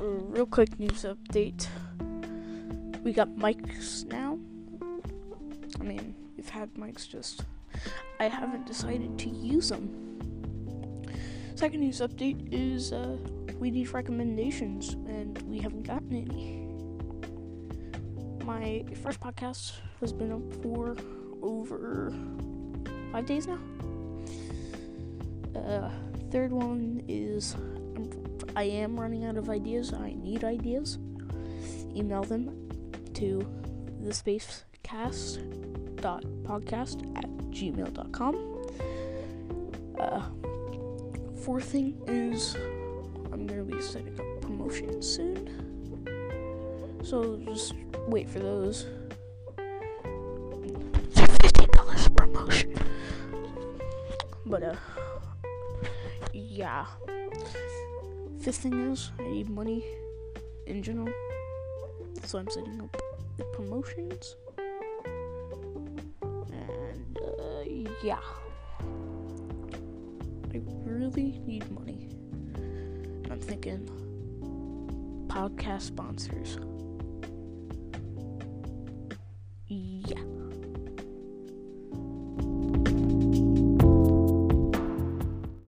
real quick news update. We got mics now. I mean, we've had mics just. I haven't decided to use them. Second news update is uh, we need recommendations, and we haven't gotten any. My first podcast has been up for over five days now. Uh, third one is I am running out of ideas. I need ideas. Email them to the spacecast.podcast at gmail.com. Uh, fourth thing is I'm going to be setting up promotions soon. So just wait for those. $15 promotion. But, uh, yeah. Fifth thing is, I need money in general. So I'm setting up the promotions. And, uh, yeah. I really need money. I'm thinking podcast sponsors.